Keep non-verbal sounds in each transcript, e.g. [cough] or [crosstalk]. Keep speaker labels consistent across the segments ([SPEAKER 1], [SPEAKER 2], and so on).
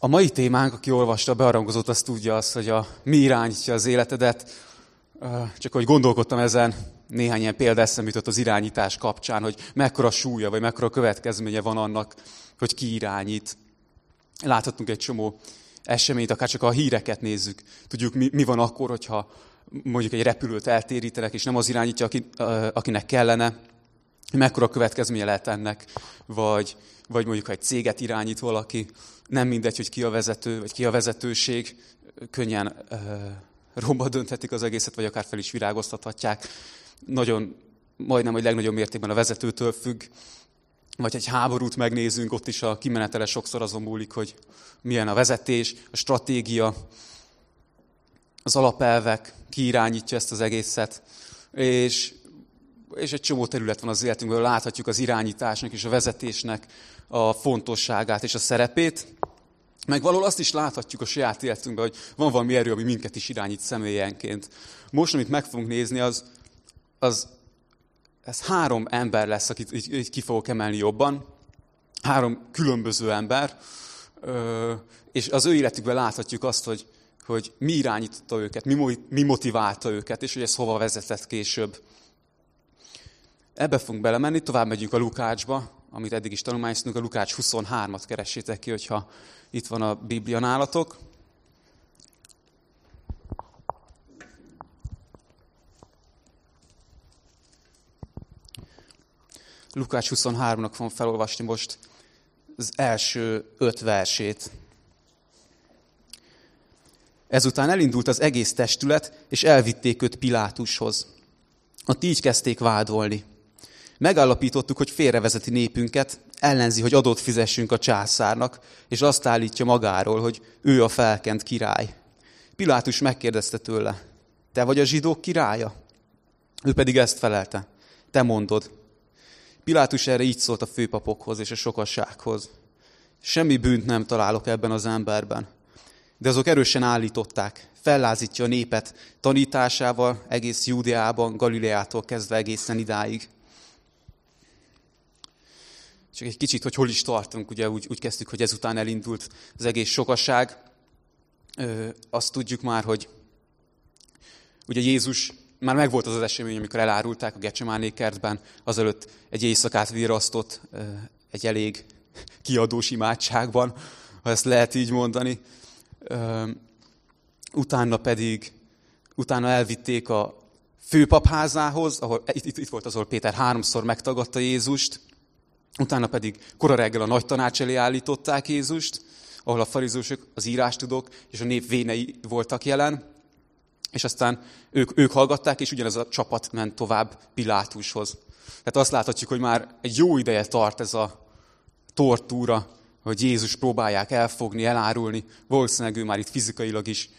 [SPEAKER 1] A mai témánk, aki olvasta a bearangozót, az tudja azt, hogy a mi irányítja az életedet. Csak hogy gondolkodtam ezen, néhány ilyen példa jutott az irányítás kapcsán, hogy mekkora súlya, vagy mekkora következménye van annak, hogy ki irányít. Láthatunk egy csomó eseményt, akár csak a híreket nézzük. Tudjuk, mi, mi van akkor, hogyha mondjuk egy repülőt eltérítenek, és nem az irányítja, aki, akinek kellene. Mekkora következménye lehet ennek, vagy, vagy mondjuk, ha egy céget irányít valaki, nem mindegy, hogy ki a vezető, vagy ki a vezetőség, könnyen uh, romba dönthetik az egészet, vagy akár fel is virágoztathatják. Nagyon, majdnem, hogy legnagyobb mértékben a vezetőtől függ. Vagy egy háborút megnézünk, ott is a kimenetele sokszor azon múlik, hogy milyen a vezetés, a stratégia, az alapelvek, ki irányítja ezt az egészet. És, és egy csomó terület van az életünkből, láthatjuk az irányításnak és a vezetésnek a fontosságát és a szerepét. Meg valahol azt is láthatjuk a saját életünkben, hogy van valami erő, ami minket is irányít személyenként. Most, amit meg fogunk nézni, az, az ez három ember lesz, akit így, így ki fogok emelni jobban. Három különböző ember, és az ő életükben láthatjuk azt, hogy, hogy mi irányította őket, mi, mi motiválta őket, és hogy ez hova vezetett később. Ebbe fogunk belemenni, tovább megyünk a Lukácsba, amit eddig is tanulmányoztunk, a Lukács 23-at keressétek ki, hogyha itt van a Biblia nálatok. Lukács 23-nak fogom felolvasni most az első öt versét. Ezután elindult az egész testület, és elvitték őt Pilátushoz. Ott így kezdték vádolni. Megállapítottuk, hogy félrevezeti népünket, ellenzi, hogy adót fizessünk a császárnak, és azt állítja magáról, hogy ő a felkent király. Pilátus megkérdezte tőle, te vagy a zsidók királya? Ő pedig ezt felelte, te mondod. Pilátus erre így szólt a főpapokhoz és a sokassághoz. Semmi bűnt nem találok ebben az emberben. De azok erősen állították, fellázítja a népet tanításával egész Júdeában, Galileától kezdve egészen idáig. Csak egy kicsit, hogy hol is tartunk, ugye úgy, úgy kezdtük, hogy ezután elindult az egész sokaság. Ö, azt tudjuk már, hogy ugye Jézus már megvolt az az esemény, amikor elárulták a Gecsemáné kertben, azelőtt egy éjszakát virasztott egy elég kiadós imádságban, ha ezt lehet így mondani. Utána pedig, utána elvitték a főpapházához, ahol itt, itt, volt az, ahol Péter háromszor megtagadta Jézust, Utána pedig kora reggel a nagy tanács elé állították Jézust, ahol a farizósok, az írástudók és a nép vénei voltak jelen, és aztán ők, ők hallgatták, és ugyanez a csapat ment tovább Pilátushoz. Tehát azt láthatjuk, hogy már egy jó ideje tart ez a tortúra, hogy Jézus próbálják elfogni, elárulni. Valószínűleg ő már itt fizikailag is,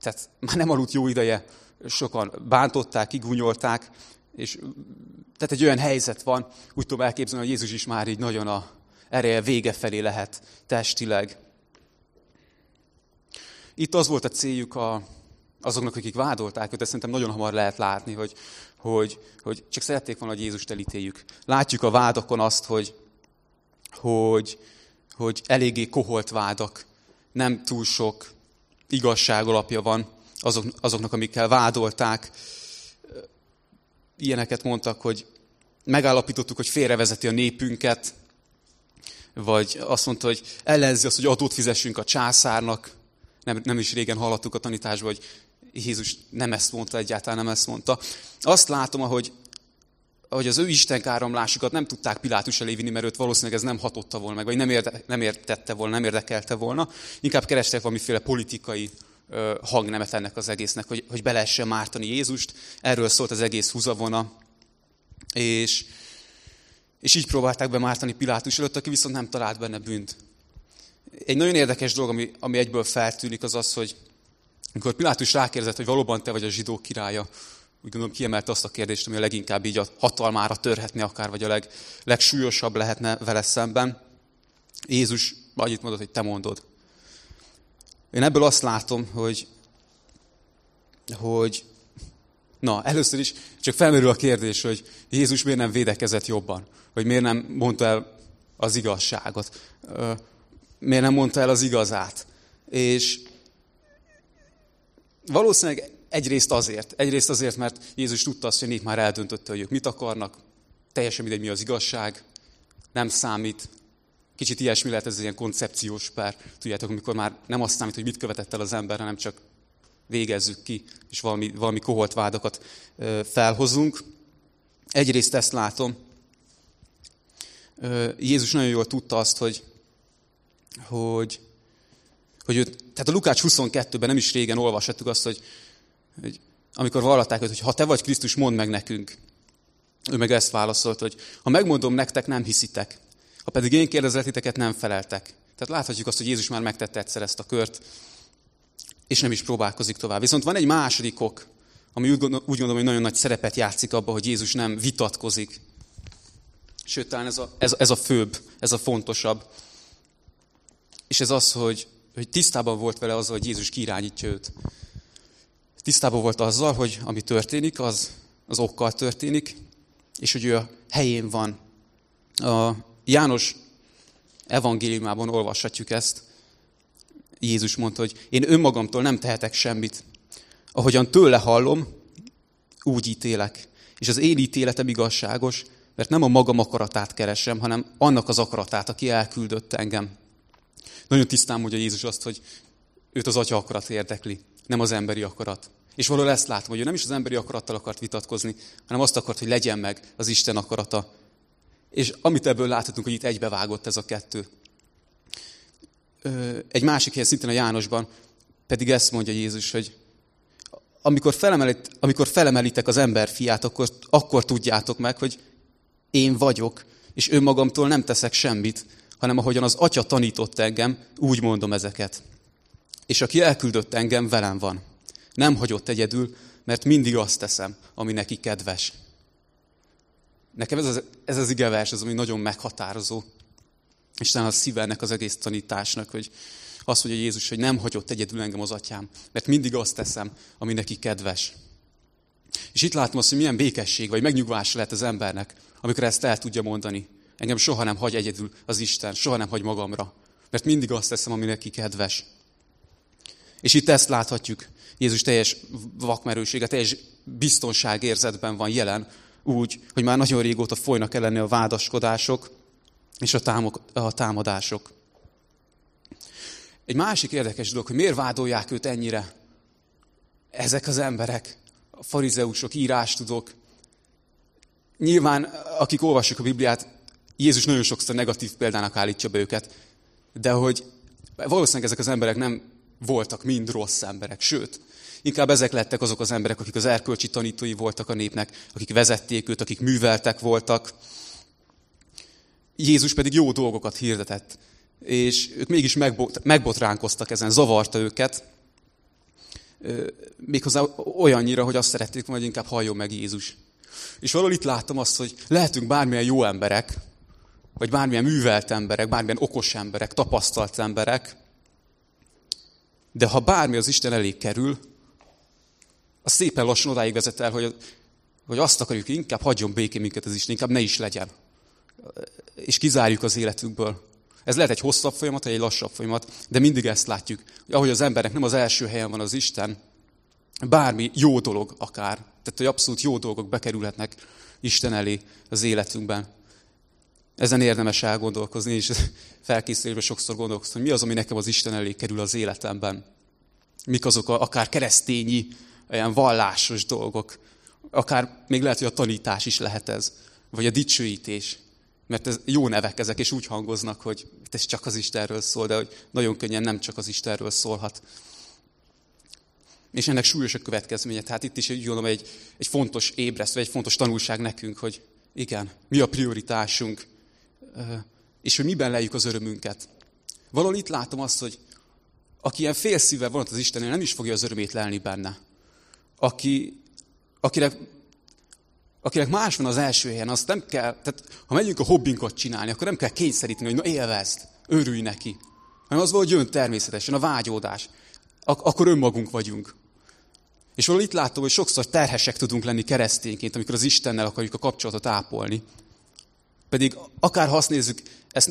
[SPEAKER 1] tehát már nem aludt jó ideje, sokan bántották, igúnyolták, és tehát egy olyan helyzet van, úgy tudom elképzelni, hogy Jézus is már így nagyon a ereje vége felé lehet testileg. Itt az volt a céljuk a, azoknak, akik vádolták őt, de szerintem nagyon hamar lehet látni, hogy, hogy, hogy csak szerették volna, hogy Jézust elítéljük. Látjuk a vádokon azt, hogy, hogy, hogy eléggé koholt vádak, nem túl sok igazság alapja van azok, azoknak, amikkel vádolták ilyeneket mondtak, hogy megállapítottuk, hogy félrevezeti a népünket, vagy azt mondta, hogy ellenzi azt, hogy adót fizessünk a császárnak. Nem, nem is régen hallottuk a tanításban, hogy Jézus nem ezt mondta, egyáltalán nem ezt mondta. Azt látom, ahogy, ahogy az ő istenkáromlásukat nem tudták Pilátus elé vinni, mert őt valószínűleg ez nem hatotta volna meg, vagy nem, érde, nem értette volna, nem érdekelte volna. Inkább kerestek valamiféle politikai hangnemet ennek az egésznek, hogy, hogy be mártani Jézust. Erről szólt az egész húzavona. És, és így próbálták bemártani Pilátus előtt, aki viszont nem talált benne bűnt. Egy nagyon érdekes dolog, ami, ami egyből feltűnik, az az, hogy amikor Pilátus rákérdezett, hogy valóban te vagy a zsidó királya, úgy gondolom kiemelte azt a kérdést, ami a leginkább így a hatalmára törhetni akár, vagy a leg, legsúlyosabb lehetne vele szemben. Jézus annyit mondott, hogy te mondod. Én ebből azt látom, hogy, hogy na, először is csak felmerül a kérdés, hogy Jézus miért nem védekezett jobban, vagy miért nem mondta el az igazságot. miért nem mondta el az igazát. És valószínűleg egyrészt azért, egyrészt azért, mert Jézus tudta azt, hogy nép már eldöntötte, hogy ők mit akarnak, teljesen mindegy, mi az igazság, nem számít. Kicsit ilyesmi lehet ez ilyen koncepciós pár. Tudjátok, amikor már nem azt számít, hogy mit követett el az ember, hanem csak végezzük ki, és valami, valami koholt vádakat felhozunk. Egyrészt ezt látom. Jézus nagyon jól tudta azt, hogy, hogy, hogy ő, tehát a Lukács 22-ben nem is régen olvashattuk azt, hogy, hogy amikor vallatták őt, hogy ha te vagy Krisztus, mondd meg nekünk. Ő meg ezt válaszolt, hogy ha megmondom nektek, nem hiszitek. Ha pedig én kérdezletiteket, nem feleltek. Tehát láthatjuk azt, hogy Jézus már megtette egyszer ezt a kört, és nem is próbálkozik tovább. Viszont van egy második ok, ami úgy gondolom, hogy nagyon nagy szerepet játszik abban, hogy Jézus nem vitatkozik. Sőt, talán ez a, ez, ez a főbb, ez a fontosabb. És ez az, hogy, hogy tisztában volt vele azzal, hogy Jézus kirányítja őt. Tisztában volt azzal, hogy ami történik, az az okkal történik, és hogy ő a helyén van. A János evangéliumában olvashatjuk ezt. Jézus mondta, hogy én önmagamtól nem tehetek semmit. Ahogyan tőle hallom, úgy ítélek. És az én ítéletem igazságos, mert nem a magam akaratát keresem, hanem annak az akaratát, aki elküldött engem. Nagyon tisztán mondja Jézus azt, hogy őt az atya akarat érdekli, nem az emberi akarat. És valahol ezt látom, hogy ő nem is az emberi akarattal akart vitatkozni, hanem azt akart, hogy legyen meg az Isten akarata. És amit ebből láthatunk, hogy itt egybevágott ez a kettő. Egy másik helyen, szintén a Jánosban, pedig ezt mondja Jézus, hogy amikor, felemelit, amikor felemelitek az ember fiát, akkor, akkor tudjátok meg, hogy én vagyok, és önmagamtól nem teszek semmit, hanem ahogyan az atya tanított engem, úgy mondom ezeket. És aki elküldött engem, velem van. Nem hagyott egyedül, mert mindig azt teszem, ami neki kedves. Nekem ez az, ez az igevers, az, ami nagyon meghatározó. Talán a szívelnek az egész tanításnak, hogy azt mondja Jézus, hogy nem hagyott egyedül engem az atyám, mert mindig azt teszem, ami neki kedves. És itt látom azt, hogy milyen békesség vagy megnyugvás lehet az embernek, amikor ezt el tudja mondani. Engem soha nem hagy egyedül az Isten, soha nem hagy magamra. Mert mindig azt teszem, ami neki kedves. És itt ezt láthatjuk. Jézus teljes vakmerősége, teljes biztonságérzetben van jelen, úgy, hogy már nagyon régóta folynak elleni a vádaskodások és a támadások. Egy másik érdekes dolog, hogy miért vádolják őt ennyire ezek az emberek, a farizeusok, írástudók. Nyilván, akik olvassuk a Bibliát, Jézus nagyon sokszor negatív példának állítja be őket, de hogy valószínűleg ezek az emberek nem voltak mind rossz emberek, sőt, inkább ezek lettek azok az emberek, akik az erkölcsi tanítói voltak a népnek, akik vezették őt, akik műveltek voltak. Jézus pedig jó dolgokat hirdetett, és ők mégis megbotránkoztak ezen, zavarta őket, méghozzá olyannyira, hogy azt szerették hogy inkább halljon meg Jézus. És valahol itt láttam azt, hogy lehetünk bármilyen jó emberek, vagy bármilyen művelt emberek, bármilyen okos emberek, tapasztalt emberek, de ha bármi az Isten elé kerül, az szépen lassan odáig vezet el, hogy, hogy azt akarjuk, inkább hagyjon békén minket az Isten, inkább ne is legyen. És kizárjuk az életünkből. Ez lehet egy hosszabb folyamat, vagy egy lassabb folyamat, de mindig ezt látjuk, hogy ahogy az embernek nem az első helyen van az Isten, bármi jó dolog akár, tehát hogy abszolút jó dolgok bekerülhetnek Isten elé az életünkben. Ezen érdemes elgondolkozni, és felkészülésben sokszor gondolkozni, hogy mi az, ami nekem az Isten elé kerül az életemben. Mik azok a, akár keresztényi, olyan vallásos dolgok. Akár még lehet, hogy a tanítás is lehet ez. Vagy a dicsőítés. Mert ez jó nevek ezek, és úgy hangoznak, hogy ez csak az Istenről szól, de hogy nagyon könnyen nem csak az Istenről szólhat. És ennek súlyos a következménye. Tehát itt is úgy gondolom egy, egy fontos ébresztő, egy fontos tanulság nekünk, hogy igen, mi a prioritásunk, és hogy miben lejjük az örömünket. Valahol itt látom azt, hogy aki ilyen félszíve van az Istennél, nem is fogja az örömét lelni benne. Aki, akinek, akinek más van az első helyen, azt nem kell, tehát ha megyünk a hobbinkat csinálni, akkor nem kell kényszeríteni, hogy na élvezd, örülj neki. Hanem az valahogy jön természetesen, a vágyódás. Ak- akkor önmagunk vagyunk. És valahol itt látom, hogy sokszor terhesek tudunk lenni keresztényként, amikor az Istennel akarjuk a kapcsolatot ápolni. Pedig akár ha azt nézzük,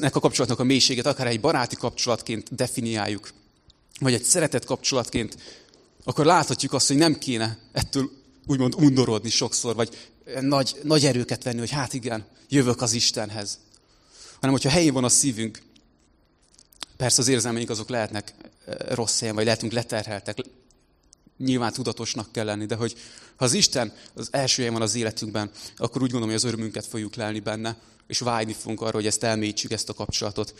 [SPEAKER 1] a kapcsolatnak a mélységet, akár egy baráti kapcsolatként definiáljuk, vagy egy szeretett kapcsolatként, akkor láthatjuk azt, hogy nem kéne ettől úgymond undorodni sokszor, vagy nagy, nagy erőket venni, hogy hát igen, jövök az Istenhez. Hanem, hogyha helyén van a szívünk, persze az érzelmeink azok lehetnek eh, rossz helyen, vagy lehetünk leterheltek, nyilván tudatosnak kell lenni, de hogy ha az Isten az első helyen van az életünkben, akkor úgy gondolom, hogy az örömünket fogjuk lelni benne, és vágyni fogunk arra, hogy ezt elmélyítsük, ezt a kapcsolatot.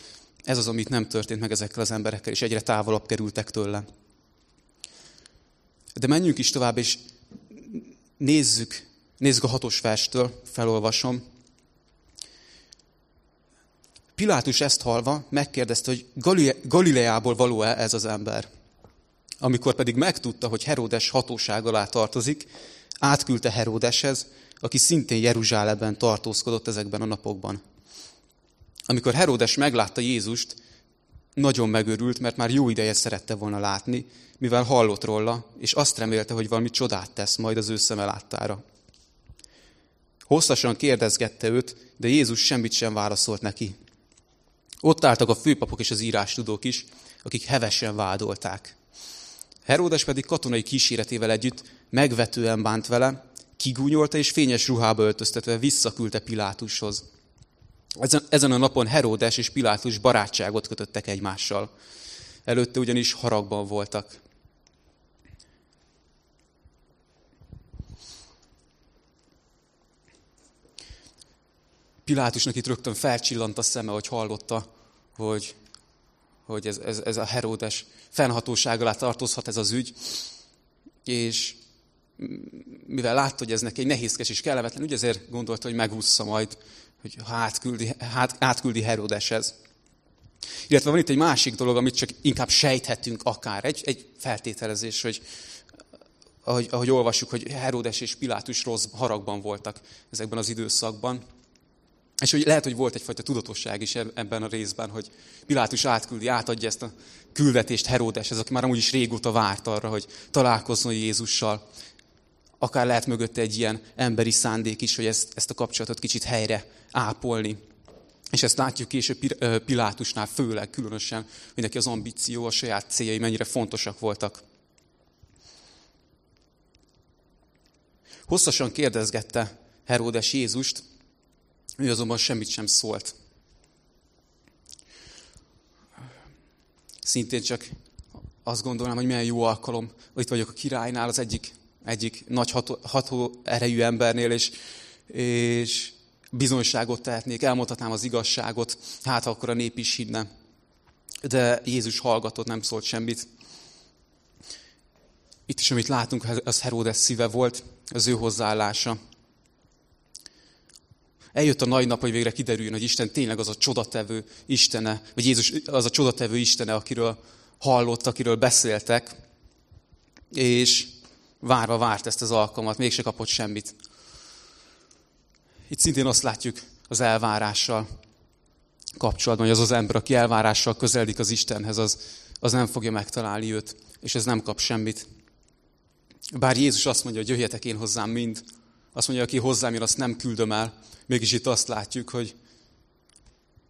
[SPEAKER 1] Ez az, amit nem történt meg ezekkel az emberekkel, és egyre távolabb kerültek tőle. De menjünk is tovább, és nézzük, nézzük a hatos verstől, felolvasom. Pilátus ezt halva megkérdezte, hogy Galileából való-e ez az ember. Amikor pedig megtudta, hogy Heródes hatóság alá tartozik, átküldte Heródeshez, aki szintén Jeruzsálemben tartózkodott ezekben a napokban. Amikor Heródes meglátta Jézust, nagyon megörült, mert már jó ideje szerette volna látni, mivel hallott róla, és azt remélte, hogy valami csodát tesz majd az ő szeme láttára. Hosszasan kérdezgette őt, de Jézus semmit sem válaszolt neki. Ott álltak a főpapok és az írástudók is, akik hevesen vádolták. Heródes pedig katonai kíséretével együtt megvetően bánt vele, kigúnyolta és fényes ruhába öltöztetve visszaküldte Pilátushoz. Ezen, ezen a napon Heródes és Pilátus barátságot kötöttek egymással. Előtte ugyanis haragban voltak. Pilátusnak itt rögtön felcsillant a szeme, hogy hallotta, hogy, hogy ez, ez, ez a Heródes fennhatóság alá tartozhat ez az ügy, és mivel látta, hogy ez neki egy nehézkes és kellemetlen ügy, ezért gondolta, hogy megúszza majd, hogy átküldi, hát, átküldi Herodeshez. Illetve van itt egy másik dolog, amit csak inkább sejthetünk akár, egy, egy feltételezés, hogy ahogy, ahogy olvassuk, hogy Herodes és Pilátus rossz haragban voltak ezekben az időszakban. És hogy lehet, hogy volt egyfajta tudatosság is ebben a részben, hogy Pilátus átküldi, átadja ezt a küldetést Herodeshez, aki már amúgy is régóta várt arra, hogy találkozzon Jézussal. Akár lehet mögötte egy ilyen emberi szándék is, hogy ezt, ezt a kapcsolatot kicsit helyre ápolni. És ezt látjuk később Pilátusnál főleg, különösen, hogy neki az ambíció, a saját céljai mennyire fontosak voltak. Hosszasan kérdezgette Heródes Jézust, ő azonban semmit sem szólt. Szintén csak azt gondolom, hogy milyen jó alkalom, hogy itt vagyok a királynál, az egyik, egyik nagy ható, ható erejű embernél, és, és bizonyságot tehetnék, elmondhatnám az igazságot, hát akkor a nép is hinne. De Jézus hallgatott, nem szólt semmit. Itt is, amit látunk, az Heródes szíve volt, az ő hozzáállása. Eljött a nagy nap, hogy végre kiderüljön, hogy Isten tényleg az a csodatevő Istene, vagy Jézus az a csodatevő Istene, akiről hallott, akiről beszéltek, és várva várt ezt az alkalmat, mégse kapott semmit. Itt szintén azt látjuk az elvárással kapcsolatban, hogy az az ember, aki elvárással közeledik az Istenhez, az, az nem fogja megtalálni őt, és ez nem kap semmit. Bár Jézus azt mondja, hogy jöjjetek én hozzám mind, azt mondja, aki hozzám jön, azt nem küldöm el. Mégis itt azt látjuk, hogy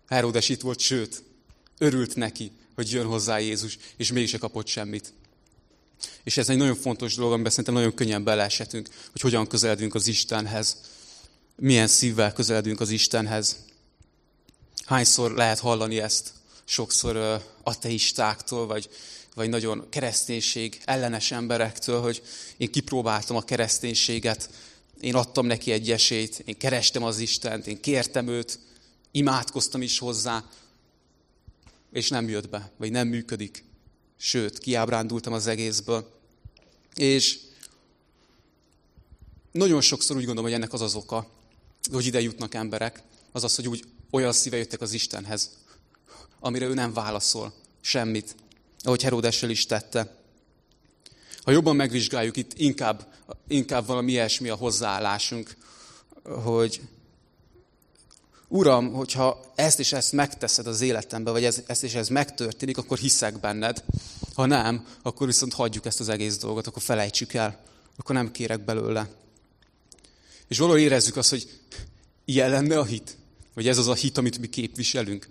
[SPEAKER 1] Herodes itt volt, sőt, örült neki, hogy jön hozzá Jézus, és mégse kapott semmit. És ez egy nagyon fontos dolog, amiben szerintem nagyon könnyen beleeshetünk, hogy hogyan közeledünk az Istenhez. Milyen szívvel közeledünk az Istenhez. Hányszor lehet hallani ezt? Sokszor ateistáktól, vagy, vagy nagyon kereszténység ellenes emberektől, hogy én kipróbáltam a kereszténységet, én adtam neki egy esélyt, én kerestem az Istent, én kértem őt, imádkoztam is hozzá, és nem jött be, vagy nem működik. Sőt, kiábrándultam az egészből. És nagyon sokszor úgy gondolom, hogy ennek az az oka, hogy ide jutnak emberek, az az, hogy úgy olyan szíve jöttek az Istenhez, amire ő nem válaszol semmit, ahogy Heródessel is tette. Ha jobban megvizsgáljuk, itt inkább, inkább valami ilyesmi a hozzáállásunk, hogy Uram, hogyha ezt és ezt megteszed az életemben, vagy ez, ezt és ez megtörténik, akkor hiszek benned. Ha nem, akkor viszont hagyjuk ezt az egész dolgot, akkor felejtsük el, akkor nem kérek belőle. És valahol érezzük azt, hogy ilyen lenne a hit, Vagy ez az a hit, amit mi képviselünk.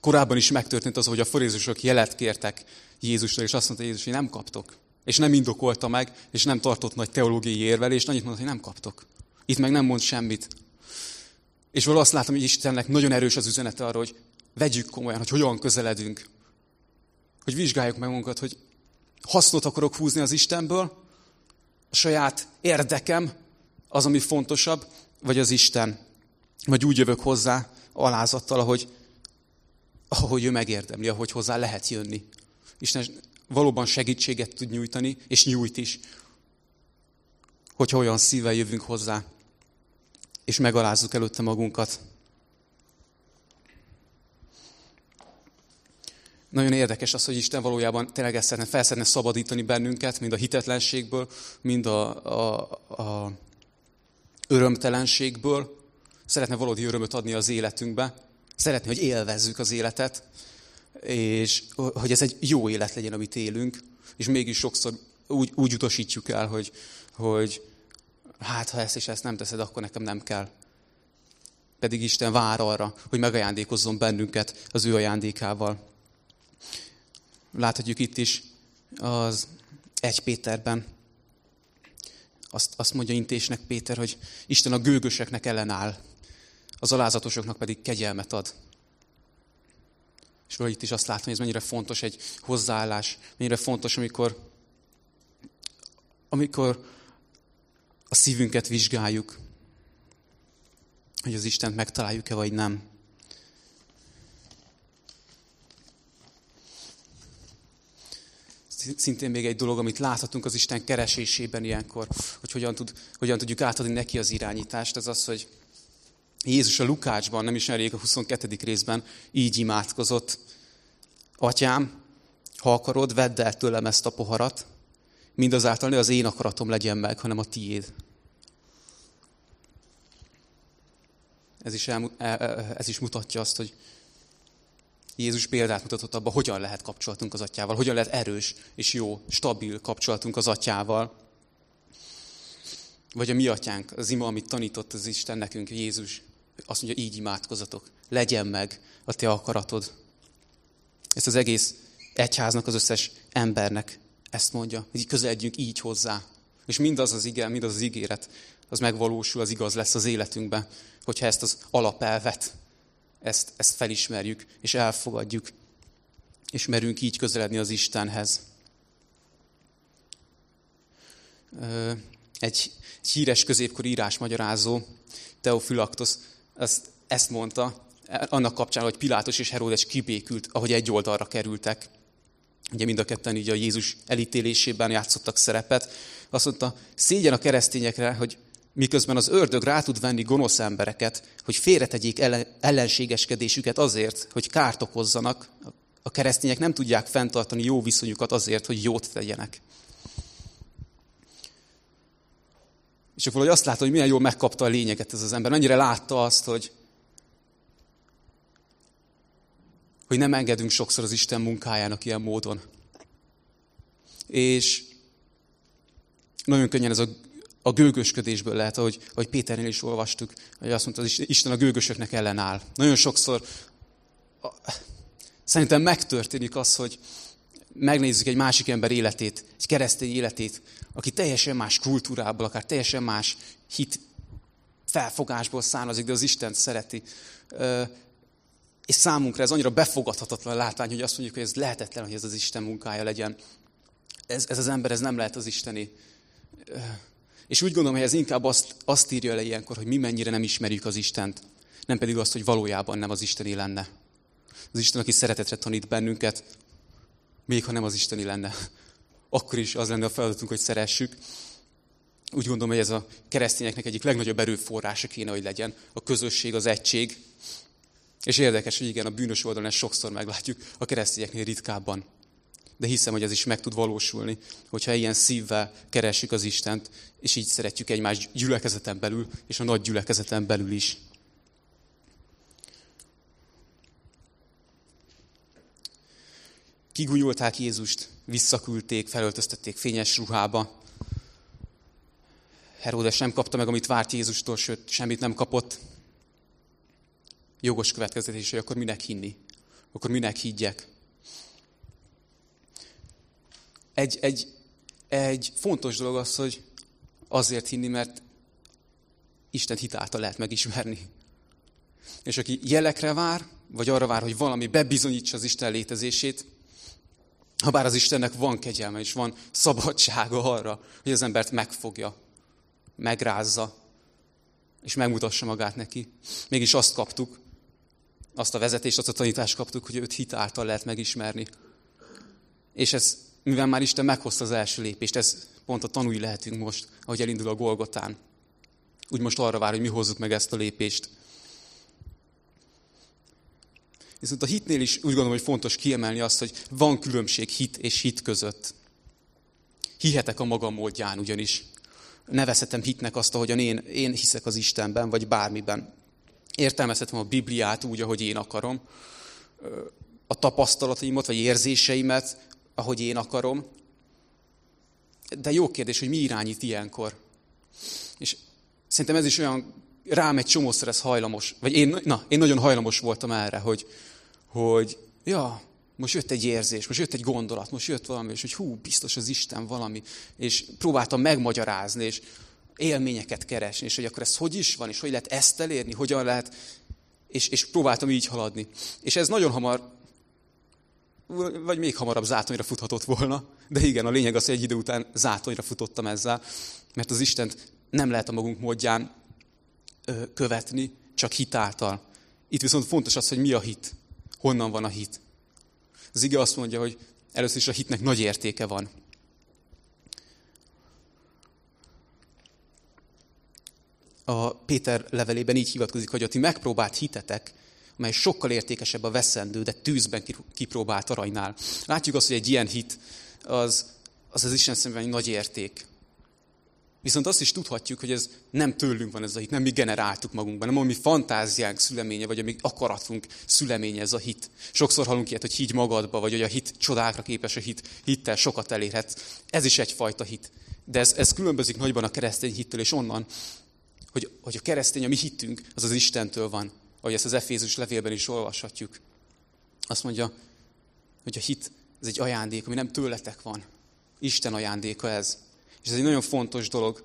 [SPEAKER 1] Korábban is megtörtént az, hogy a farizeusok jelet kértek Jézustól, és azt mondta Jézus, hogy nem kaptok. És nem indokolta meg, és nem tartott nagy teológiai érvelést, annyit mondta, hogy nem kaptok. Itt meg nem mond semmit. És valahol azt látom, hogy Istennek nagyon erős az üzenete arra, hogy vegyük komolyan, hogy hogyan közeledünk. Hogy vizsgáljuk meg magunkat, hogy hasznot akarok húzni az Istenből, a saját érdekem az, ami fontosabb, vagy az Isten. Vagy úgy jövök hozzá alázattal, ahogy, ahogy ő megérdemli, ahogy hozzá lehet jönni. Isten valóban segítséget tud nyújtani, és nyújt is, hogyha olyan szívvel jövünk hozzá, és megalázzuk előtte magunkat. Nagyon érdekes az, hogy Isten valójában tényleg ezt szeretne, fel szeretne szabadítani bennünket, mind a hitetlenségből, mind a, a, a örömtelenségből. Szeretne valódi örömöt adni az életünkbe. Szeretné, hogy élvezzük az életet, és hogy ez egy jó élet legyen, amit élünk, és mégis sokszor úgy, úgy utasítjuk el, hogy, hogy hát ha ezt és ezt nem teszed, akkor nekem nem kell. Pedig Isten vár arra, hogy megajándékozzon bennünket az ő ajándékával. Láthatjuk itt is az egy Péterben, azt, azt mondja intésnek Péter, hogy Isten a gőgöseknek ellenáll, az alázatosoknak pedig kegyelmet ad. És valahogy itt is azt látom, hogy ez mennyire fontos egy hozzáállás, mennyire fontos, amikor, amikor a szívünket vizsgáljuk, hogy az Istent megtaláljuk-e, vagy nem. Szintén még egy dolog, amit láthatunk az Isten keresésében ilyenkor, hogy hogyan, tud, hogyan tudjuk átadni neki az irányítást, ez az, hogy Jézus a Lukácsban, nem is elég a 22. részben így imádkozott. Atyám, ha akarod, vedd el tőlem ezt a poharat, mindazáltal ne az én akaratom legyen meg, hanem a tiéd. Ez is, el, e, e, ez is mutatja azt, hogy Jézus példát mutatott abban, hogyan lehet kapcsolatunk az atyával, hogyan lehet erős és jó, stabil kapcsolatunk az atyával. Vagy a mi atyánk, az ima, amit tanított az Isten nekünk, Jézus, azt mondja, így imádkozatok, legyen meg a te akaratod. Ezt az egész egyháznak, az összes embernek ezt mondja, hogy közeledjünk így hozzá. És mindaz az igen, mindaz az ígéret, az megvalósul, az igaz lesz az életünkben, hogyha ezt az alapelvet, ezt, ezt felismerjük, és elfogadjuk, és merünk így közeledni az Istenhez. Egy, egy híres középkori írásmagyarázó, Teofilaktos, ezt, ezt mondta, annak kapcsán, hogy Pilátus és Heródes kibékült, ahogy egy oldalra kerültek. Ugye mind a ketten így a Jézus elítélésében játszottak szerepet. Azt mondta, szégyen a keresztényekre, hogy miközben az ördög rá tud venni gonosz embereket, hogy félretegyék ellenségeskedésüket azért, hogy kárt okozzanak, a keresztények nem tudják fenntartani jó viszonyukat azért, hogy jót tegyenek. És akkor valahogy azt látta, hogy milyen jól megkapta a lényeget ez az ember. Mennyire látta azt, hogy, hogy nem engedünk sokszor az Isten munkájának ilyen módon. És nagyon könnyen ez a, a gőgösködésből lehet, ahogy, ahogy Péternél is olvastuk, hogy azt mondta, hogy Isten a gőgösöknek ellenáll. Nagyon sokszor a, szerintem megtörténik az, hogy megnézzük egy másik ember életét, egy keresztény életét, aki teljesen más kultúrából, akár teljesen más hit felfogásból származik, de az Istent szereti. És számunkra ez annyira befogadhatatlan látvány, hogy azt mondjuk, hogy ez lehetetlen, hogy ez az Isten munkája legyen. Ez, ez az ember, ez nem lehet az Isteni. És úgy gondolom, hogy ez inkább azt, azt írja le ilyenkor, hogy mi mennyire nem ismerjük az Istent, nem pedig azt, hogy valójában nem az Isteni lenne. Az Isten, aki szeretetre tanít bennünket, még ha nem az Isteni lenne. [laughs] Akkor is az lenne a feladatunk, hogy szeressük. Úgy gondolom, hogy ez a keresztényeknek egyik legnagyobb erőforrása kéne, hogy legyen. A közösség, az egység. És érdekes, hogy igen, a bűnös oldalon ezt sokszor meglátjuk, a keresztényeknél ritkábban. De hiszem, hogy ez is meg tud valósulni, hogyha ilyen szívvel keressük az Istent, és így szeretjük egymást gyülekezeten belül, és a nagy gyülekezeten belül is. Kigúnyolták Jézust, visszaküldték, felöltöztették fényes ruhába. Heródes nem kapta meg, amit várt Jézustól, sőt, semmit nem kapott. Jogos következtetés, hogy akkor minek hinni? Akkor minek higgyek? Egy, egy, egy fontos dolog az, hogy azért hinni, mert Isten hitáltal lehet megismerni. És aki jelekre vár, vagy arra vár, hogy valami bebizonyítsa az Isten létezését, ha bár az Istennek van kegyelme és van szabadsága arra, hogy az embert megfogja, megrázza, és megmutassa magát neki. Mégis azt kaptuk, azt a vezetést, azt a tanítást kaptuk, hogy őt hit által lehet megismerni. És ez, mivel már Isten meghozta az első lépést, ez pont a tanúi lehetünk most, ahogy elindul a Golgotán. Úgy most arra vár, hogy mi hozzuk meg ezt a lépést. Viszont a hitnél is úgy gondolom, hogy fontos kiemelni azt, hogy van különbség hit és hit között. Hihetek a maga módján ugyanis. Nevezhetem hitnek azt, ahogyan én, én hiszek az Istenben, vagy bármiben. Értelmezhetem a Bibliát úgy, ahogy én akarom. A tapasztalataimat, vagy érzéseimet, ahogy én akarom. De jó kérdés, hogy mi irányít ilyenkor. És szerintem ez is olyan, rám egy csomószor ez hajlamos, vagy én, na, én nagyon hajlamos voltam erre, hogy, hogy ja, most jött egy érzés, most jött egy gondolat, most jött valami, és hogy hú, biztos az Isten valami, és próbáltam megmagyarázni, és élményeket keresni, és hogy akkor ez hogy is van, és hogy lehet ezt elérni, hogyan lehet, és, és próbáltam így haladni. És ez nagyon hamar, vagy még hamarabb zátonyra futhatott volna, de igen, a lényeg az, hogy egy idő után zátonyra futottam ezzel, mert az Istent nem lehet a magunk módján követni, csak hitáltal. Itt viszont fontos az, hogy mi a hit. Honnan van a hit? Az ige azt mondja, hogy először is a hitnek nagy értéke van. A Péter levelében így hivatkozik, hogy a ti megpróbált hitetek, mely sokkal értékesebb a veszendő, de tűzben kipróbált aranynál. Látjuk azt, hogy egy ilyen hit az az, az Isten szemben egy nagy érték. Viszont azt is tudhatjuk, hogy ez nem tőlünk van ez a hit, nem mi generáltuk magunkban, nem a mi fantáziánk szüleménye, vagy a mi akaratunk szüleménye ez a hit. Sokszor hallunk ilyet, hogy higgy magadba, vagy hogy a hit csodákra képes, a hit hittel sokat elérhet. Ez is egyfajta hit. De ez, ez különbözik nagyban a keresztény hittől, és onnan, hogy, hogy a keresztény, a mi hittünk, az az Istentől van. Ahogy ezt az Efézus levélben is olvashatjuk. Azt mondja, hogy a hit, ez egy ajándék, ami nem tőletek van. Isten ajándéka ez. És ez egy nagyon fontos dolog,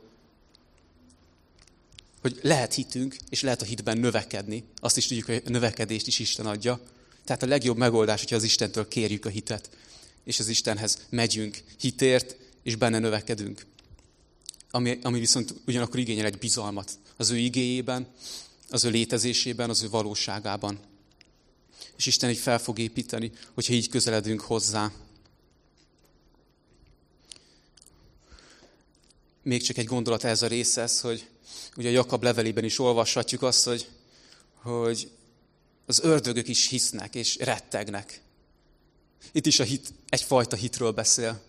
[SPEAKER 1] hogy lehet hitünk, és lehet a hitben növekedni. Azt is tudjuk, hogy a növekedést is Isten adja. Tehát a legjobb megoldás, hogyha az Istentől kérjük a hitet, és az Istenhez megyünk hitért, és benne növekedünk. Ami, ami viszont ugyanakkor igényel egy bizalmat az ő igéjében, az ő létezésében, az ő valóságában. És Isten így fel fog építeni, hogyha így közeledünk hozzá. még csak egy gondolat ez a részhez, hogy ugye a Jakab levelében is olvashatjuk azt, hogy, hogy az ördögök is hisznek és rettegnek. Itt is a hit egyfajta hitről beszél.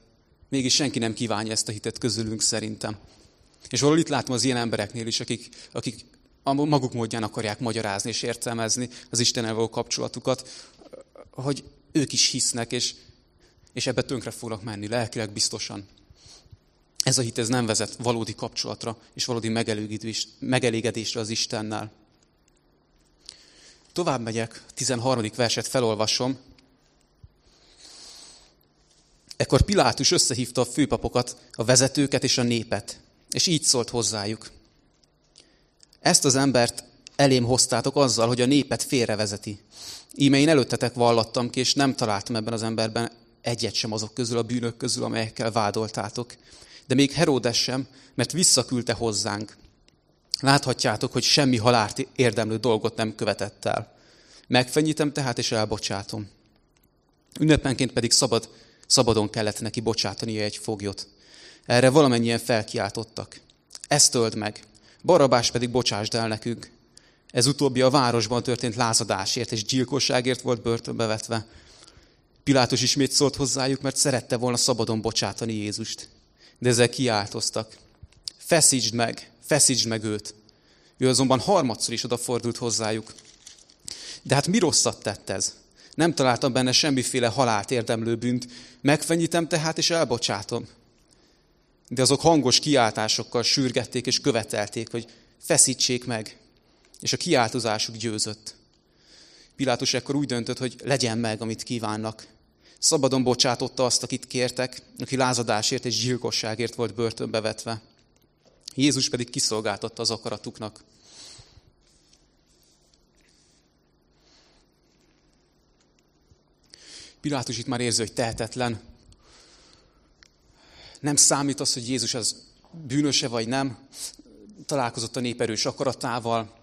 [SPEAKER 1] Mégis senki nem kívánja ezt a hitet közülünk szerintem. És valahol itt látom az ilyen embereknél is, akik, akik a maguk módján akarják magyarázni és értelmezni az Istennel való kapcsolatukat, hogy ők is hisznek, és, és ebbe tönkre fognak menni, lelkileg biztosan. Ez a hit ez nem vezet valódi kapcsolatra és valódi megelégedésre az Istennel. Tovább megyek, 13. verset felolvasom. Ekkor Pilátus összehívta a főpapokat, a vezetőket és a népet, és így szólt hozzájuk. Ezt az embert elém hoztátok azzal, hogy a népet félrevezeti. Íme én előttetek vallattam ki, és nem találtam ebben az emberben egyet sem azok közül, a bűnök közül, amelyekkel vádoltátok de még Heródes sem, mert visszaküldte hozzánk. Láthatjátok, hogy semmi halált érdemlő dolgot nem követett el. Megfenyítem tehát, és elbocsátom. Ünnepenként pedig szabad, szabadon kellett neki bocsátania egy foglyot. Erre valamennyien felkiáltottak. Ezt töld meg, Barabás pedig bocsásd el nekünk. Ez utóbbi a városban történt lázadásért és gyilkosságért volt börtönbe vetve. Pilátus ismét szólt hozzájuk, mert szerette volna szabadon bocsátani Jézust de ezzel kiáltoztak. Feszítsd meg, feszítsd meg őt. Ő azonban harmadszor is odafordult hozzájuk. De hát mi rosszat tett ez? Nem találtam benne semmiféle halált érdemlő bűnt, megfenyítem tehát és elbocsátom. De azok hangos kiáltásokkal sürgették és követelték, hogy feszítsék meg. És a kiáltozásuk győzött. Pilátus ekkor úgy döntött, hogy legyen meg, amit kívánnak. Szabadon bocsátotta azt, akit kértek, aki lázadásért és gyilkosságért volt börtönbe vetve. Jézus pedig kiszolgáltatta az akaratuknak. Pilátus itt már érzi, hogy tehetetlen. Nem számít az, hogy Jézus az bűnöse vagy nem. Találkozott a nép erős akaratával,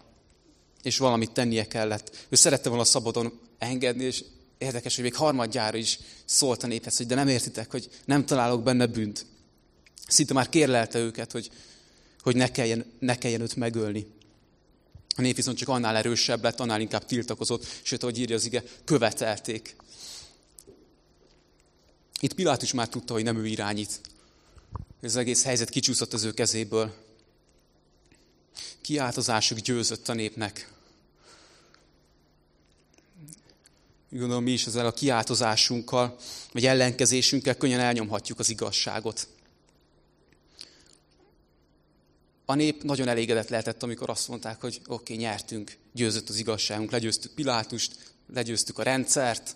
[SPEAKER 1] és valamit tennie kellett. Ő szerette volna szabadon engedni, és érdekes, hogy még harmadjára is szólt a néphez, hogy de nem értitek, hogy nem találok benne bűnt. Szinte már kérlelte őket, hogy, hogy ne, kelljen, ne kelljen őt megölni. A nép viszont csak annál erősebb lett, annál inkább tiltakozott, sőt, ahogy írja az ige, követelték. Itt Pilátus már tudta, hogy nem ő irányít. Ez az egész helyzet kicsúszott az ő kezéből. Kiáltozásuk győzött a népnek. Gondolom mi is ezzel a kiáltozásunkkal, vagy ellenkezésünkkel könnyen elnyomhatjuk az igazságot. A nép nagyon elégedett lehetett, amikor azt mondták, hogy oké, okay, nyertünk, győzött az igazságunk, legyőztük Pilátust, legyőztük a rendszert,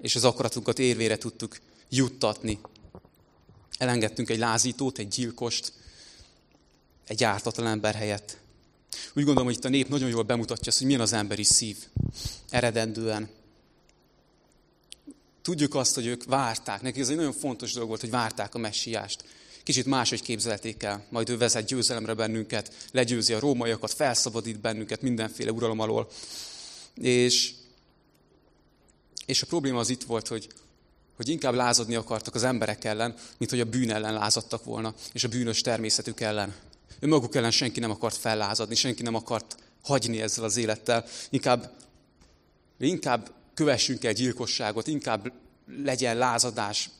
[SPEAKER 1] és az akaratunkat érvére tudtuk juttatni. Elengedtünk egy lázítót, egy gyilkost, egy ártatlan ember helyett. Úgy gondolom, hogy itt a nép nagyon jól bemutatja azt, hogy milyen az emberi szív. Eredendően. Tudjuk azt, hogy ők várták. Neki ez egy nagyon fontos dolog volt, hogy várták a messiást. Kicsit máshogy képzelték el. Majd ő vezet győzelemre bennünket, legyőzi a rómaiakat, felszabadít bennünket mindenféle uralom alól. És, és a probléma az itt volt, hogy, hogy inkább lázadni akartak az emberek ellen, mint hogy a bűn ellen lázadtak volna, és a bűnös természetük ellen. Ő maguk ellen senki nem akart fellázadni, senki nem akart hagyni ezzel az élettel. Inkább, inkább kövessünk el gyilkosságot, inkább legyen lázadás,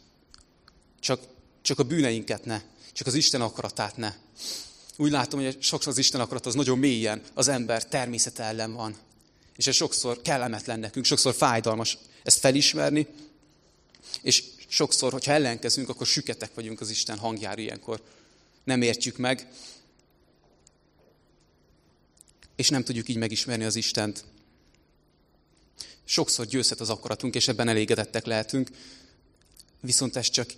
[SPEAKER 1] csak, csak a bűneinket ne, csak az Isten akaratát ne. Úgy látom, hogy sokszor az Isten akarat az nagyon mélyen az ember természete ellen van. És ez sokszor kellemetlen nekünk, sokszor fájdalmas ezt felismerni, és sokszor, hogyha ellenkezünk, akkor süketek vagyunk az Isten hangjára ilyenkor. Nem értjük meg, és nem tudjuk így megismerni az Istent. Sokszor győzhet az akaratunk, és ebben elégedettek lehetünk, viszont ez csak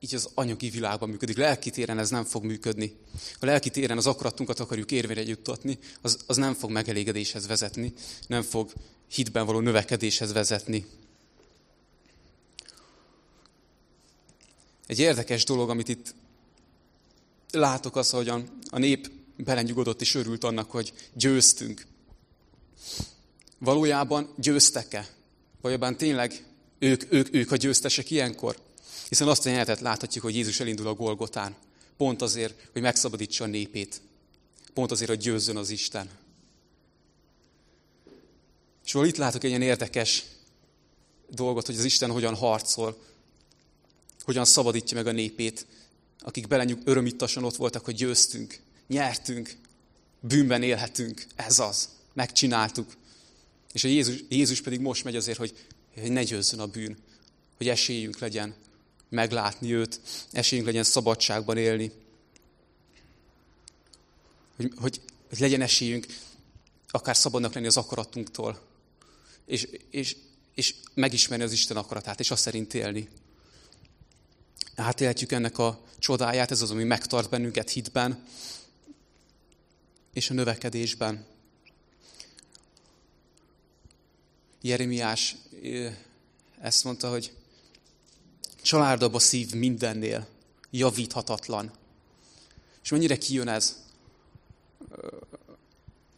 [SPEAKER 1] így az anyagi világban működik. Lelki téren ez nem fog működni. Ha lelki téren az akaratunkat akarjuk érvére juttatni, az, az nem fog megelégedéshez vezetni, nem fog hitben való növekedéshez vezetni. Egy érdekes dolog, amit itt látok az, hogy a nép belenyugodott és örült annak, hogy győztünk. Valójában győztek-e? Valójában tényleg ők, ők, ők a győztesek ilyenkor? Hiszen azt a jelenetet láthatjuk, hogy Jézus elindul a Golgotán. Pont azért, hogy megszabadítsa a népét. Pont azért, hogy győzzön az Isten. És itt látok egy ilyen érdekes dolgot, hogy az Isten hogyan harcol, hogyan szabadítja meg a népét, akik belenyug örömittasan ott voltak, hogy győztünk, nyertünk, bűnben élhetünk, ez az, megcsináltuk. És a Jézus, Jézus pedig most megy azért, hogy, hogy ne győzzön a bűn, hogy esélyünk legyen meglátni őt, esélyünk legyen szabadságban élni. Hogy, hogy, hogy legyen esélyünk akár szabadnak lenni az akaratunktól, és, és, és megismerni az Isten akaratát, és azt szerint élni. Átélhetjük ennek a csodáját, ez az, ami megtart bennünket hitben, és a növekedésben. Jeremiás ezt mondta, hogy családabb a szív mindennél, javíthatatlan. És mennyire kijön ez,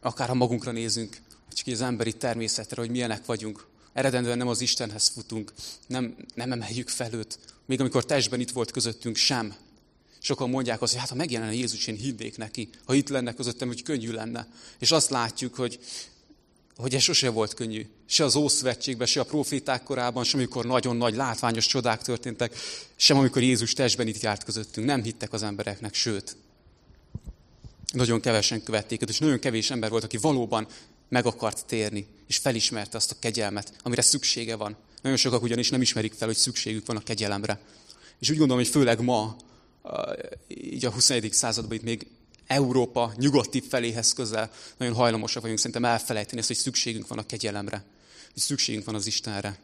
[SPEAKER 1] akár ha magunkra nézünk, csak az emberi természetre, hogy milyenek vagyunk. Eredendően nem az Istenhez futunk, nem, nem emeljük fel őt. Még amikor testben itt volt közöttünk, sem. Sokan mondják azt, hogy hát ha megjelenne Jézus, én hinnék neki. Ha itt lenne közöttem, hogy könnyű lenne. És azt látjuk, hogy, hogy ez sose volt könnyű. Se az Ószövetségben, se a proféták korában, sem amikor nagyon nagy látványos csodák történtek, sem amikor Jézus testben itt járt közöttünk. Nem hittek az embereknek, sőt. Nagyon kevesen követték és nagyon kevés ember volt, aki valóban meg akart térni, és felismerte azt a kegyelmet, amire szüksége van. Nagyon sokak ugyanis nem ismerik fel, hogy szükségük van a kegyelemre. És úgy gondolom, hogy főleg ma, így a 21. században itt még Európa nyugati feléhez közel nagyon hajlamosak vagyunk szerintem elfelejteni ezt, hogy szükségünk van a kegyelemre, hogy szükségünk van az Istenre.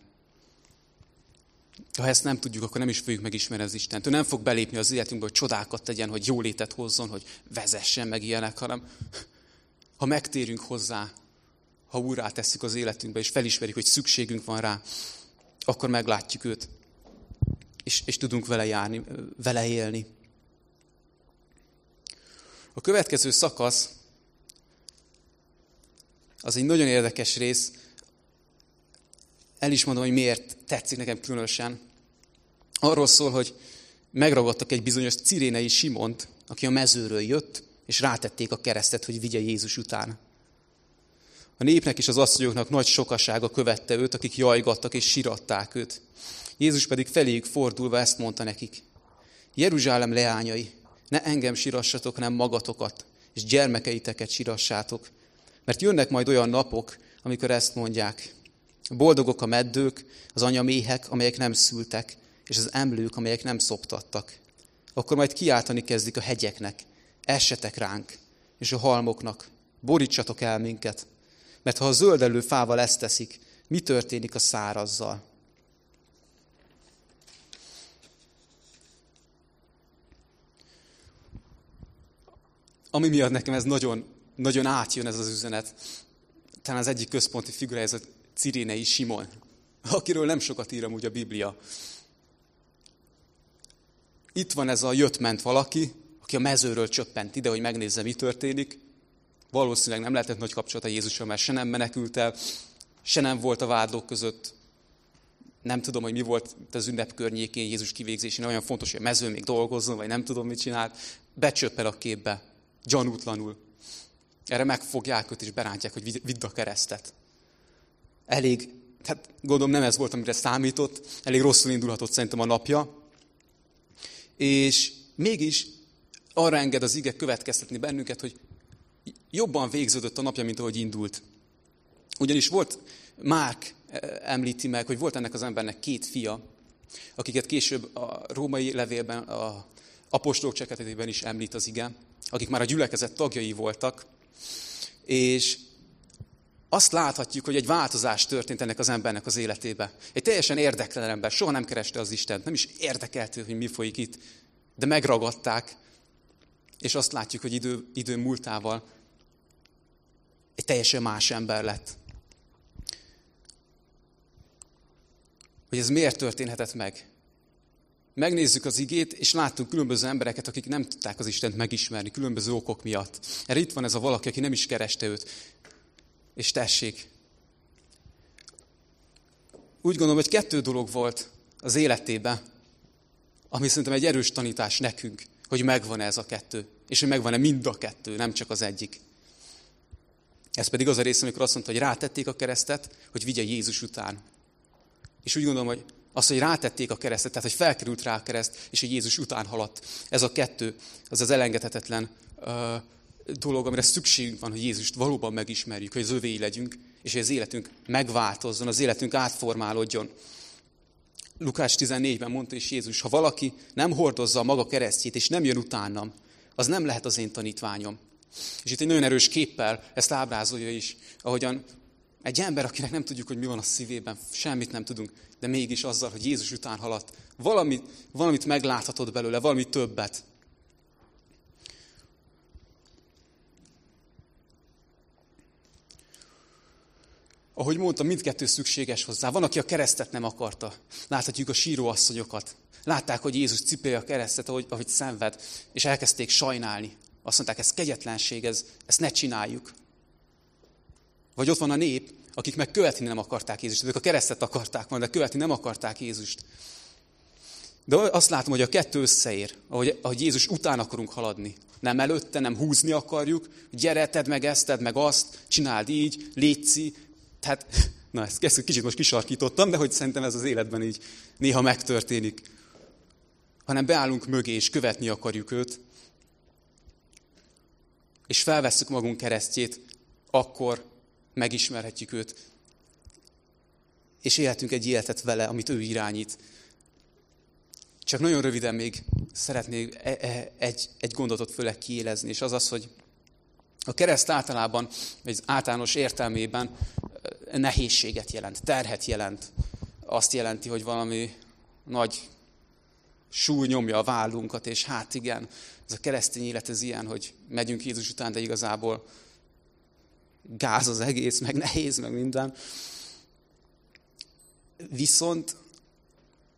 [SPEAKER 1] Ha ezt nem tudjuk, akkor nem is fogjuk megismerni az Istent. Ő nem fog belépni az életünkbe, hogy csodákat tegyen, hogy jólétet hozzon, hogy vezessen meg ilyenek, hanem ha megtérünk hozzá, ha úrá tesszük az életünkbe, és felismerjük, hogy szükségünk van rá, akkor meglátjuk őt, és, és tudunk vele járni, vele élni. A következő szakasz az egy nagyon érdekes rész. El is mondom, hogy miért tetszik nekem különösen. Arról szól, hogy megragadtak egy bizonyos cirénei Simont, aki a mezőről jött, és rátették a keresztet, hogy vigye Jézus után. A népnek és az asszonyoknak nagy sokasága követte őt, akik jajgattak és siratták őt. Jézus pedig feléjük fordulva ezt mondta nekik. Jeruzsálem leányai, ne engem sirassatok, nem magatokat, és gyermekeiteket sirassátok. Mert jönnek majd olyan napok, amikor ezt mondják. Boldogok a meddők, az anyaméhek, amelyek nem szültek, és az emlők, amelyek nem szoptattak. Akkor majd kiáltani kezdik a hegyeknek, essetek ránk, és a halmoknak, borítsatok el minket. Mert ha a zöldelő fával ezt teszik, mi történik a szárazzal? ami miatt nekem ez nagyon, nagyon átjön ez az üzenet, talán az egyik központi figura ez a Cirénei Simon, akiről nem sokat ír amúgy a Biblia. Itt van ez a jött-ment valaki, aki a mezőről csöppent ide, hogy megnézze, mi történik. Valószínűleg nem lehetett nagy kapcsolata Jézussal, mert se nem menekült el, se nem volt a vádlók között. Nem tudom, hogy mi volt az ünnep környékén Jézus kivégzésén, olyan fontos, hogy a mező még dolgozzon, vagy nem tudom, mit csinált. Becsöppel a képbe gyanútlanul. Erre megfogják őt és berántják, hogy vidd a keresztet. Elég, hát gondolom nem ez volt, amire számított, elég rosszul indulhatott szerintem a napja. És mégis arra enged az ige következtetni bennünket, hogy jobban végződött a napja, mint ahogy indult. Ugyanis volt, Márk eh, említi meg, hogy volt ennek az embernek két fia, akiket később a római levélben, a apostolok cseketében is említ az ige akik már a gyülekezet tagjai voltak, és azt láthatjuk, hogy egy változás történt ennek az embernek az életébe. Egy teljesen érdektelen ember, soha nem kereste az Istent, nem is érdekeltő, hogy mi folyik itt, de megragadták, és azt látjuk, hogy idő, idő múltával egy teljesen más ember lett. Hogy ez miért történhetett meg? megnézzük az igét, és láttunk különböző embereket, akik nem tudták az Istent megismerni, különböző okok miatt. Erre itt van ez a valaki, aki nem is kereste őt. És tessék. Úgy gondolom, hogy kettő dolog volt az életében, ami szerintem egy erős tanítás nekünk, hogy megvan ez a kettő. És hogy megvan-e mind a kettő, nem csak az egyik. Ez pedig az a rész, amikor azt mondta, hogy rátették a keresztet, hogy vigye Jézus után. És úgy gondolom, hogy az, hogy rátették a keresztet, tehát hogy felkerült rá a kereszt, és hogy Jézus után haladt. Ez a kettő, az az elengedhetetlen uh, dolog, amire szükségünk van, hogy Jézust valóban megismerjük, hogy az övéi legyünk, és hogy az életünk megváltozzon, az életünk átformálódjon. Lukács 14-ben mondta is Jézus, ha valaki nem hordozza a maga keresztjét, és nem jön utánam, az nem lehet az én tanítványom. És itt egy nagyon erős képpel ezt ábrázolja is, ahogyan egy ember, akinek nem tudjuk, hogy mi van a szívében, semmit nem tudunk, de mégis azzal, hogy Jézus után haladt, valamit, valamit megláthatod belőle, valami többet. Ahogy mondtam, mindkettő szükséges hozzá. Van, aki a keresztet nem akarta. Láthatjuk a síróasszonyokat. Látták, hogy Jézus cipelje a keresztet, ahogy, ahogy szenved, és elkezdték sajnálni. Azt mondták, ez kegyetlenség, ez, ezt ne csináljuk. Vagy ott van a nép, akik meg követni nem akarták Jézust. Ők a keresztet akarták volna, de követni nem akarták Jézust. De azt látom, hogy a kettő összeér, ahogy, ahogy Jézus után akarunk haladni. Nem előtte, nem húzni akarjuk, gyere, tedd meg ezt, tedd meg azt, csináld így, létszi. Tehát, [laughs] na ezt, ezt kicsit most kisarkítottam, de hogy szerintem ez az életben így néha megtörténik. Hanem beállunk mögé, és követni akarjuk őt, és felvesszük magunk keresztjét, akkor megismerhetjük őt, és élhetünk egy életet vele, amit ő irányít. Csak nagyon röviden még szeretnék e, e, egy, egy gondolatot főleg kiélezni, és az az, hogy a kereszt általában, egy általános értelmében nehézséget jelent, terhet jelent. Azt jelenti, hogy valami nagy súly nyomja a vállunkat, és hát igen, ez a keresztény élet ez ilyen, hogy megyünk Jézus után, de igazából gáz az egész, meg nehéz, meg minden. Viszont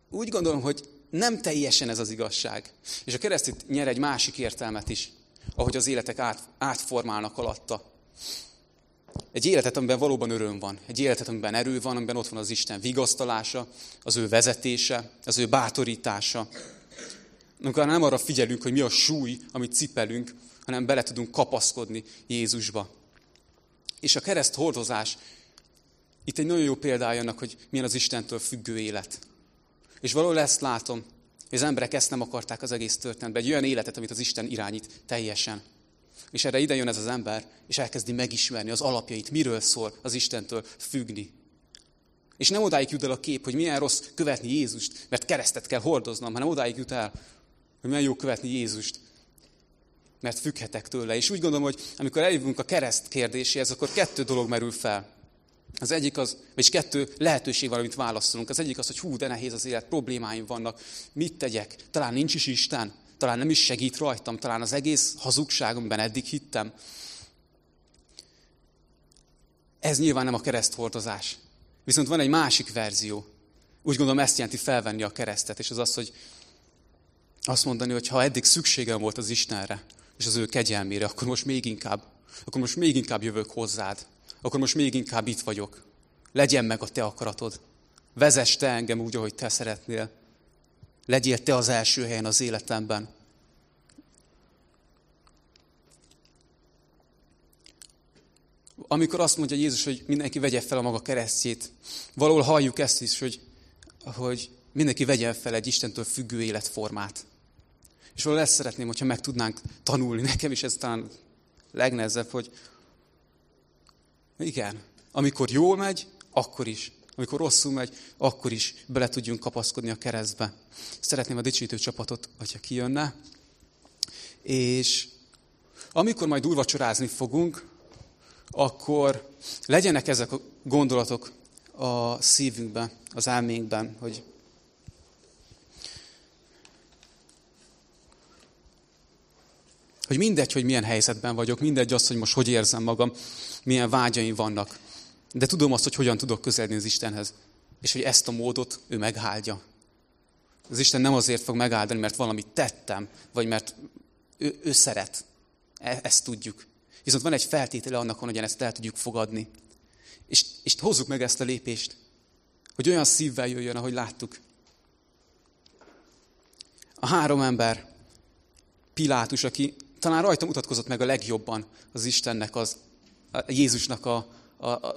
[SPEAKER 1] úgy gondolom, hogy nem teljesen ez az igazság. És a keresztét nyer egy másik értelmet is, ahogy az életek át, átformálnak alatta. Egy életet, amiben valóban öröm van. Egy életet, amiben erő van, amiben ott van az Isten vigasztalása, az ő vezetése, az ő bátorítása. Amikor nem arra figyelünk, hogy mi a súly, amit cipelünk, hanem bele tudunk kapaszkodni Jézusba. És a kereszt hordozás itt egy nagyon jó példája annak, hogy milyen az Istentől függő élet. És valahol ezt látom, hogy az emberek ezt nem akarták az egész történetben. Egy olyan életet, amit az Isten irányít teljesen. És erre ide jön ez az ember, és elkezdi megismerni az alapjait, miről szól az Istentől függni. És nem odáig jut el a kép, hogy milyen rossz követni Jézust, mert keresztet kell hordoznom, hanem odáig jut el, hogy milyen jó követni Jézust, mert függhetek tőle. És úgy gondolom, hogy amikor eljövünk a kereszt kérdéséhez, akkor kettő dolog merül fel. Az egyik az, vagyis kettő lehetőség van, amit válaszolunk. Az egyik az, hogy hú, de nehéz az élet, problémáim vannak, mit tegyek? Talán nincs is Isten, talán nem is segít rajtam, talán az egész hazugság, amiben eddig hittem. Ez nyilván nem a kereszthordozás. Viszont van egy másik verzió. Úgy gondolom ezt jelenti felvenni a keresztet, és az az, hogy azt mondani, hogy ha eddig szükségem volt az Istenre, és az ő kegyelmére, akkor most még inkább, akkor most még inkább jövök hozzád. Akkor most még inkább itt vagyok. Legyen meg a te akaratod. Vezess te engem úgy, ahogy te szeretnél. Legyél te az első helyen az életemben. Amikor azt mondja Jézus, hogy mindenki vegye fel a maga keresztjét, valahol halljuk ezt is, hogy, hogy mindenki vegyen fel egy Istentől függő életformát. És valahol ezt szeretném, hogyha meg tudnánk tanulni. Nekem is ez talán legnehezebb, hogy igen, amikor jól megy, akkor is. Amikor rosszul megy, akkor is bele tudjunk kapaszkodni a keresztbe. Szeretném a dicsőítő csapatot, hogyha kijönne. És amikor majd úrvacsorázni fogunk, akkor legyenek ezek a gondolatok a szívünkben, az elménkben, hogy hogy mindegy, hogy milyen helyzetben vagyok, mindegy az, hogy most hogy érzem magam, milyen vágyaim vannak. De tudom azt, hogy hogyan tudok közeledni az Istenhez. És hogy ezt a módot ő megáldja. Az Isten nem azért fog megáldani, mert valamit tettem, vagy mert ő, ő szeret. E, ezt tudjuk. Viszont van egy feltétele annak, hogy ezt el tudjuk fogadni. És, és hozzuk meg ezt a lépést, hogy olyan szívvel jöjjön, ahogy láttuk. A három ember, Pilátus, aki talán rajta mutatkozott meg a legjobban az Istennek, az, a Jézusnak a,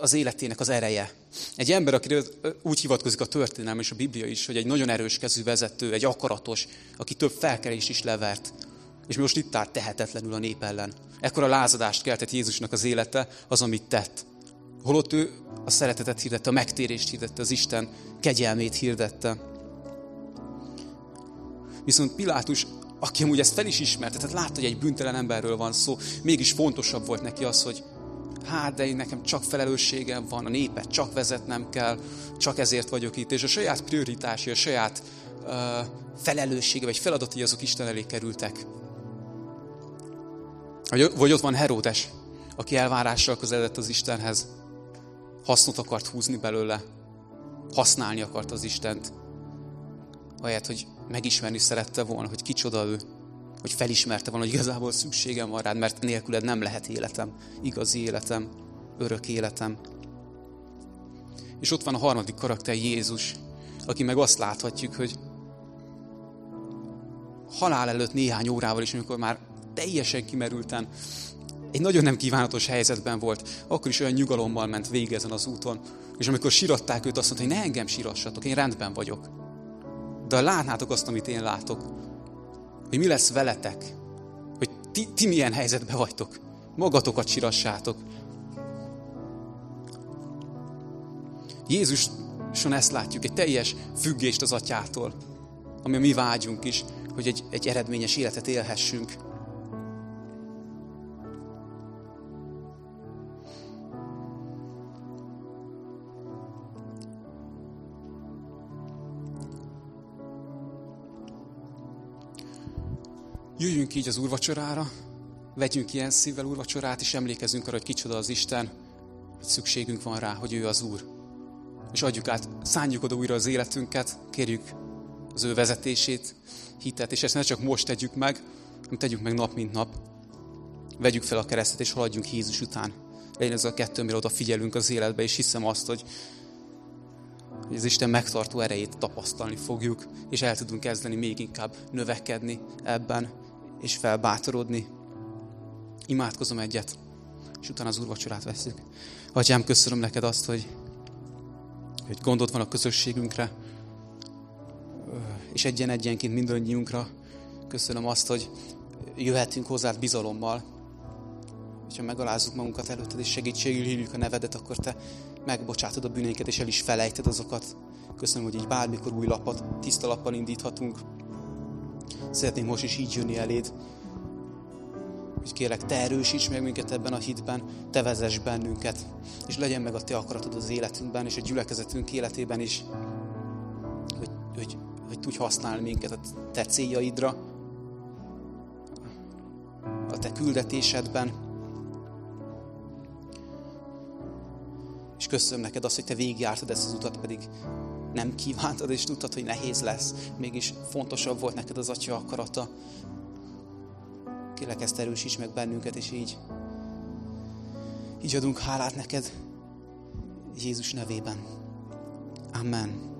[SPEAKER 1] az életének az ereje. Egy ember, akiről úgy hivatkozik a történelem és a Biblia is, hogy egy nagyon erős kezű vezető, egy akaratos, aki több felkerés is levert. És most itt állt tehetetlenül a nép ellen. Ekkor a lázadást keltett Jézusnak az élete, az, amit tett. Holott ő a szeretetet hirdette, a megtérést hirdette, az Isten kegyelmét hirdette. Viszont Pilátus aki amúgy ezt fel is ismerte, tehát látta, hogy egy büntelen emberről van szó, mégis fontosabb volt neki az, hogy hát, de én nekem csak felelősségem van, a népet csak vezetnem kell, csak ezért vagyok itt, és a saját prioritási, a saját uh, felelőssége, vagy feladatai azok Isten elé kerültek. Vagy, vagy ott van Heródes, aki elvárással közeledett az Istenhez, hasznot akart húzni belőle, használni akart az Istent, ahelyett, hogy megismerni szerette volna, hogy kicsoda ő, hogy felismerte volna, hogy igazából szükségem van rád, mert nélküled nem lehet életem, igazi életem, örök életem. És ott van a harmadik karakter, Jézus, aki meg azt láthatjuk, hogy halál előtt néhány órával is, amikor már teljesen kimerülten, egy nagyon nem kívánatos helyzetben volt, akkor is olyan nyugalommal ment végig ezen az úton. És amikor siratták őt, azt mondta, hogy ne engem sirassatok, én rendben vagyok. De látnátok azt, amit én látok, hogy mi lesz veletek, hogy ti, ti milyen helyzetben vagytok, magatokat sirassátok. Jézuson ezt látjuk, egy teljes függést az atyától. ami a mi vágyunk is, hogy egy, egy eredményes életet élhessünk. Jöjjünk így az úrvacsorára, vegyünk ilyen szívvel úrvacsorát, és emlékezünk arra, hogy kicsoda az Isten, hogy szükségünk van rá, hogy ő az Úr. És adjuk át, szánjuk oda újra az életünket, kérjük az ő vezetését, hitet, és ezt ne csak most tegyük meg, hanem tegyük meg nap, mint nap. Vegyük fel a keresztet, és haladjunk Jézus után. Legyen ez a kettő, amire odafigyelünk az életbe, és hiszem azt, hogy, hogy az Isten megtartó erejét tapasztalni fogjuk, és el tudunk kezdeni még inkább növekedni ebben, és felbátorodni. Imádkozom egyet, és utána az úrvacsorát veszük. Atyám, köszönöm neked azt, hogy, hogy gondod van a közösségünkre, és egyen-egyenként mindannyiunkra. Köszönöm azt, hogy jöhetünk hozzád bizalommal. Hogyha megalázzuk magunkat előtted, és segítségül hívjuk a nevedet, akkor te megbocsátod a bűneinket, és el is felejted azokat. Köszönöm, hogy így bármikor új lapot, tiszta lappal indíthatunk. Szeretném most is így jönni eléd, hogy kérlek, te erősíts meg minket ebben a hitben, te vezess bennünket, és legyen meg a te akaratod az életünkben, és a gyülekezetünk életében is, hogy, hogy, hogy tudj használni minket a te céljaidra, a te küldetésedben. És köszönöm neked azt, hogy te végigjártad ezt az utat, pedig nem kívántad, és tudtad, hogy nehéz lesz. Mégis fontosabb volt neked az Atya akarata. Kérlek, ezt erősíts meg bennünket, és így, így adunk hálát neked Jézus nevében. Amen.